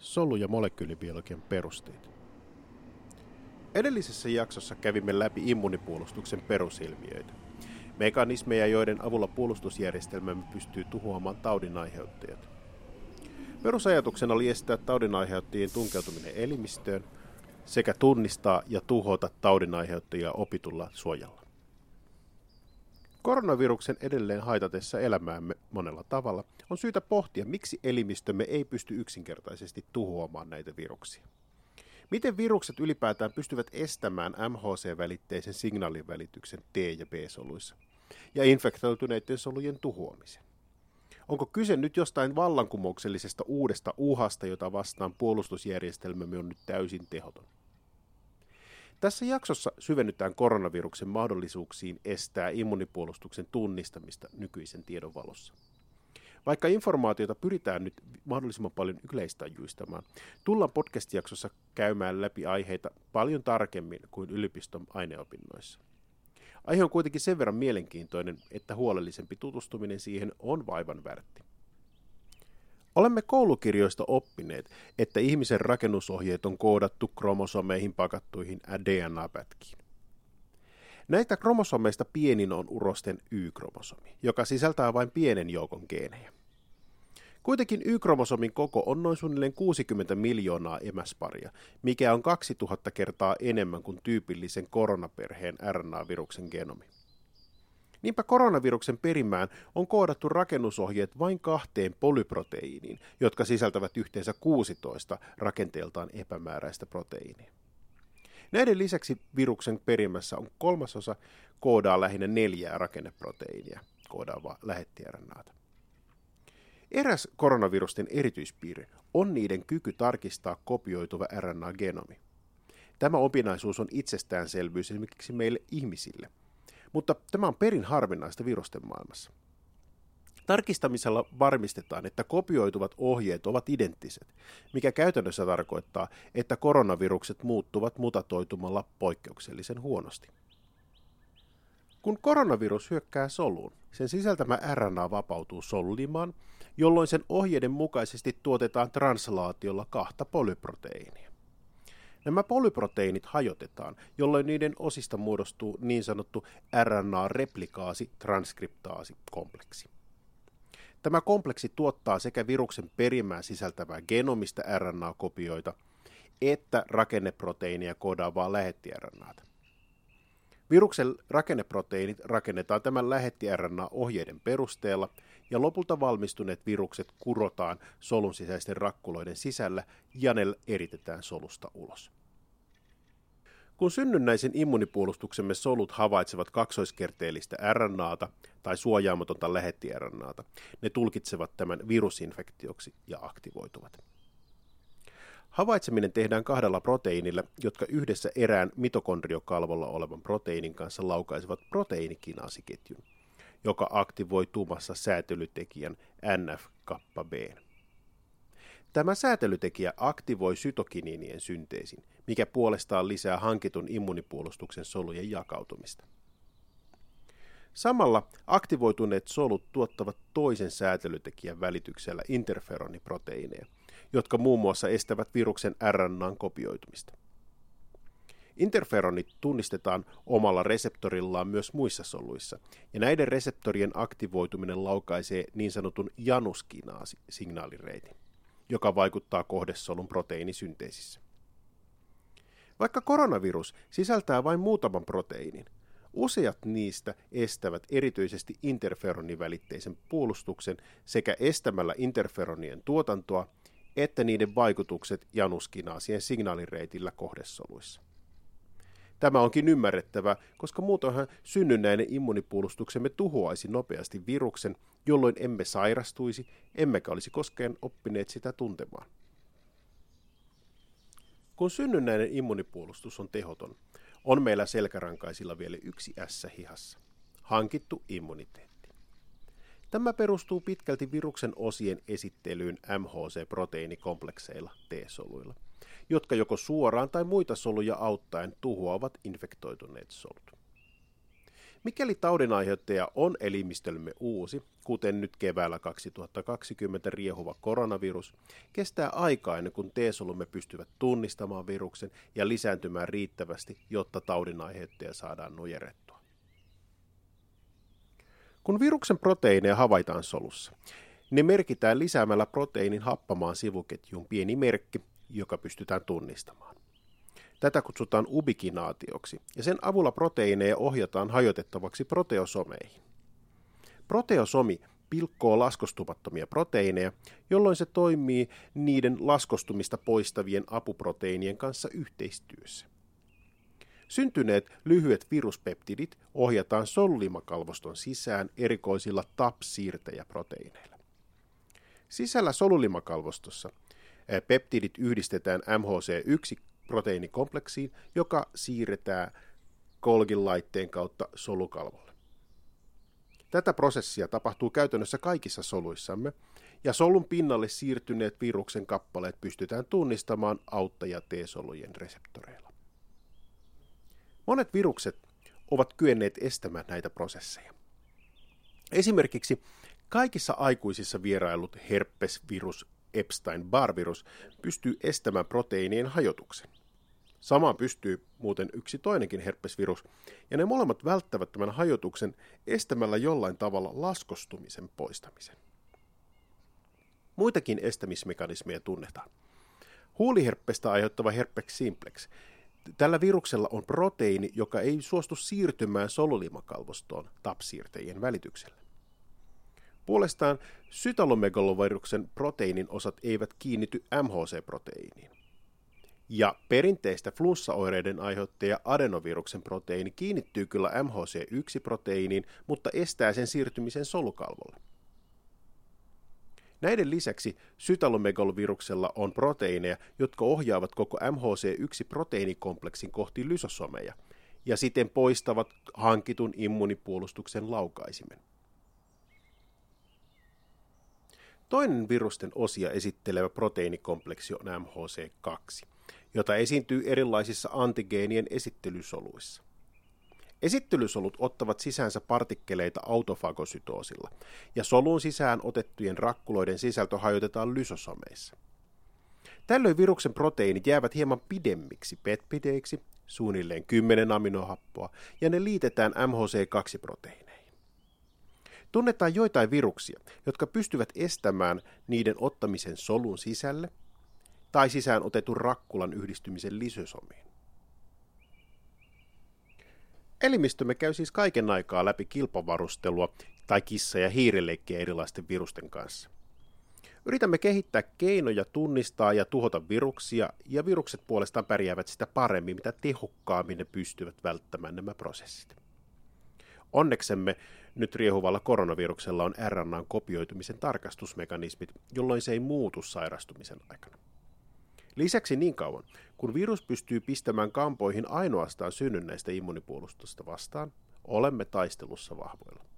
solu- ja molekyylibiologian perusteet. Edellisessä jaksossa kävimme läpi immunipuolustuksen perusilmiöitä. Mekanismeja, joiden avulla puolustusjärjestelmämme pystyy tuhoamaan taudin aiheuttajat. Perusajatuksena oli estää taudin aiheuttajien tunkeutuminen elimistöön sekä tunnistaa ja tuhota taudin aiheuttajia opitulla suojalla. Koronaviruksen edelleen haitatessa elämäämme monella tavalla on syytä pohtia, miksi elimistömme ei pysty yksinkertaisesti tuhoamaan näitä viruksia. Miten virukset ylipäätään pystyvät estämään MHC-välitteisen signaalin välityksen T- ja B-soluissa ja infektoituneiden solujen tuhoamisen? Onko kyse nyt jostain vallankumouksellisesta uudesta uhasta, jota vastaan puolustusjärjestelmämme on nyt täysin tehoton? Tässä jaksossa syvennytään koronaviruksen mahdollisuuksiin estää immunipuolustuksen tunnistamista nykyisen tiedon valossa. Vaikka informaatiota pyritään nyt mahdollisimman paljon yleistajuistamaan, tullaan podcast-jaksossa käymään läpi aiheita paljon tarkemmin kuin yliopiston aineopinnoissa. Aihe on kuitenkin sen verran mielenkiintoinen, että huolellisempi tutustuminen siihen on vaivan värtti. Olemme koulukirjoista oppineet, että ihmisen rakennusohjeet on koodattu kromosomeihin pakattuihin DNA-pätkiin. Näitä kromosomeista pienin on urosten Y-kromosomi, joka sisältää vain pienen joukon geenejä. Kuitenkin Y-kromosomin koko on noin suunnilleen 60 miljoonaa emäsparia, mikä on 2000 kertaa enemmän kuin tyypillisen koronaperheen RNA-viruksen genomi. Niinpä koronaviruksen perimään on koodattu rakennusohjeet vain kahteen polyproteiiniin, jotka sisältävät yhteensä 16 rakenteeltaan epämääräistä proteiinia. Näiden lisäksi viruksen perimässä on kolmasosa koodaa lähinnä neljää rakenneproteiinia koodaavaa lähettiRNAta. Eräs koronavirusten erityispiirre on niiden kyky tarkistaa kopioituva RNA-genomi. Tämä opinaisuus on itsestäänselvyys esimerkiksi meille ihmisille, mutta tämä on perin harvinaista virusten maailmassa. Tarkistamisella varmistetaan, että kopioituvat ohjeet ovat identtiset, mikä käytännössä tarkoittaa, että koronavirukset muuttuvat mutatoitumalla poikkeuksellisen huonosti. Kun koronavirus hyökkää soluun, sen sisältämä RNA vapautuu solulimaan, jolloin sen ohjeiden mukaisesti tuotetaan translaatiolla kahta polyproteiinia. Nämä polyproteiinit hajotetaan, jolloin niiden osista muodostuu niin sanottu RNA-replikaasi-transkriptaasi-kompleksi. Tämä kompleksi tuottaa sekä viruksen perimää sisältävää genomista RNA-kopioita että rakenneproteiinia koodaavaa lähetti-RNAta. Viruksen rakenneproteiinit rakennetaan tämän lähetti-RNA-ohjeiden perusteella ja lopulta valmistuneet virukset kurotaan solun sisäisten rakkuloiden sisällä ja ne eritetään solusta ulos. Kun synnynnäisen immunipuolustuksemme solut havaitsevat kaksoiskerteellistä RNAta tai suojaamatonta lähetti-RNAta, ne tulkitsevat tämän virusinfektioksi ja aktivoituvat. Havaitseminen tehdään kahdella proteiinilla, jotka yhdessä erään mitokondriokalvolla olevan proteiinin kanssa laukaisevat proteiinikinaasiketjun, joka aktivoi tumassa säätelytekijän NF-kappa B. Tämä säätelytekijä aktivoi sytokiniinien synteesin, mikä puolestaan lisää hankitun immunipuolustuksen solujen jakautumista. Samalla aktivoituneet solut tuottavat toisen säätelytekijän välityksellä interferoniproteiineja, jotka muun muassa estävät viruksen RNAn kopioitumista. Interferonit tunnistetaan omalla reseptorillaan myös muissa soluissa, ja näiden reseptorien aktivoituminen laukaisee niin sanotun januskinaasi-signaalireitin, joka vaikuttaa kohdesolun proteiinisynteesissä. Vaikka koronavirus sisältää vain muutaman proteiinin, useat niistä estävät erityisesti interferonivälitteisen puolustuksen sekä estämällä interferonien tuotantoa että niiden vaikutukset januskinaasien signaalireitillä kohdesoluissa. Tämä onkin ymmärrettävä, koska muutoinhan synnynnäinen immunipuolustuksemme tuhoaisi nopeasti viruksen, jolloin emme sairastuisi, emmekä olisi koskaan oppineet sitä tuntemaan. Kun synnynnäinen immunipuolustus on tehoton, on meillä selkärankaisilla vielä yksi ässä hihassa. Hankittu immuniteetti. Tämä perustuu pitkälti viruksen osien esittelyyn MHC-proteiinikomplekseilla T-soluilla, jotka joko suoraan tai muita soluja auttaen tuhoavat infektoituneet solut. Mikäli taudinaiheuttaja on elimistöllemme uusi, kuten nyt keväällä 2020 riehuva koronavirus, kestää aikaa ennen kuin T-solumme pystyvät tunnistamaan viruksen ja lisääntymään riittävästi, jotta taudinaiheuttaja saadaan nujerettua. Kun viruksen proteiineja havaitaan solussa, ne merkitään lisäämällä proteiinin happamaan sivuketjuun pieni merkki, joka pystytään tunnistamaan. Tätä kutsutaan ubikinaatioksi, ja sen avulla proteiineja ohjataan hajotettavaksi proteosomeihin. Proteosomi pilkkoo laskostumattomia proteiineja, jolloin se toimii niiden laskostumista poistavien apuproteiinien kanssa yhteistyössä. Syntyneet lyhyet viruspeptidit ohjataan solulimakalvoston sisään erikoisilla TAP-siirtäjäproteiineilla. Sisällä solulimakalvostossa peptidit yhdistetään MHC1 proteiinikompleksiin, joka siirretään Kolgin laitteen kautta solukalvolle. Tätä prosessia tapahtuu käytännössä kaikissa soluissamme, ja solun pinnalle siirtyneet viruksen kappaleet pystytään tunnistamaan auttaja T-solujen reseptoreilla. Monet virukset ovat kyenneet estämään näitä prosesseja. Esimerkiksi kaikissa aikuisissa vierailut herpesvirus Epstein-Barr-virus pystyy estämään proteiinien hajotuksen. Samaan pystyy muuten yksi toinenkin herpesvirus, ja ne molemmat välttävät tämän hajotuksen estämällä jollain tavalla laskostumisen poistamisen. Muitakin estämismekanismeja tunnetaan. Huuliherppestä aiheuttava herpes simplex. Tällä viruksella on proteiini, joka ei suostu siirtymään solulimakalvostoon tapsiirtejen välityksellä. Puolestaan sytalomegaloviruksen proteiinin osat eivät kiinnity MHC-proteiiniin. Ja perinteistä flunssaoireiden aiheuttaja adenoviruksen proteiini kiinnittyy kyllä MHC1-proteiiniin, mutta estää sen siirtymisen solukalvolle. Näiden lisäksi sytalomegaloviruksella on proteiineja, jotka ohjaavat koko MHC1-proteiinikompleksin kohti lysosomeja ja siten poistavat hankitun immunipuolustuksen laukaisimen. Toinen virusten osia esittelevä proteiinikompleksi on MHC2 jota esiintyy erilaisissa antigeenien esittelysoluissa. Esittelysolut ottavat sisäänsä partikkeleita autofagosytoosilla, ja solun sisään otettujen rakkuloiden sisältö hajotetaan lysosomeissa. Tällöin viruksen proteiinit jäävät hieman pidemmiksi petpideiksi, suunnilleen 10 aminohappoa, ja ne liitetään MHC2-proteiineihin. Tunnetaan joitain viruksia, jotka pystyvät estämään niiden ottamisen solun sisälle tai sisään otetun rakkulan yhdistymisen lisosomiin. Elimistömme käy siis kaiken aikaa läpi kilpavarustelua tai kissa- ja hiirileikkiä erilaisten virusten kanssa. Yritämme kehittää keinoja tunnistaa ja tuhota viruksia, ja virukset puolestaan pärjäävät sitä paremmin, mitä tehokkaammin ne pystyvät välttämään nämä prosessit. Onneksemme nyt riehuvalla koronaviruksella on RNAn kopioitumisen tarkastusmekanismit, jolloin se ei muutu sairastumisen aikana. Lisäksi niin kauan, kun virus pystyy pistämään kampoihin ainoastaan synnynnäistä immunipuolustusta vastaan, olemme taistelussa vahvoilla.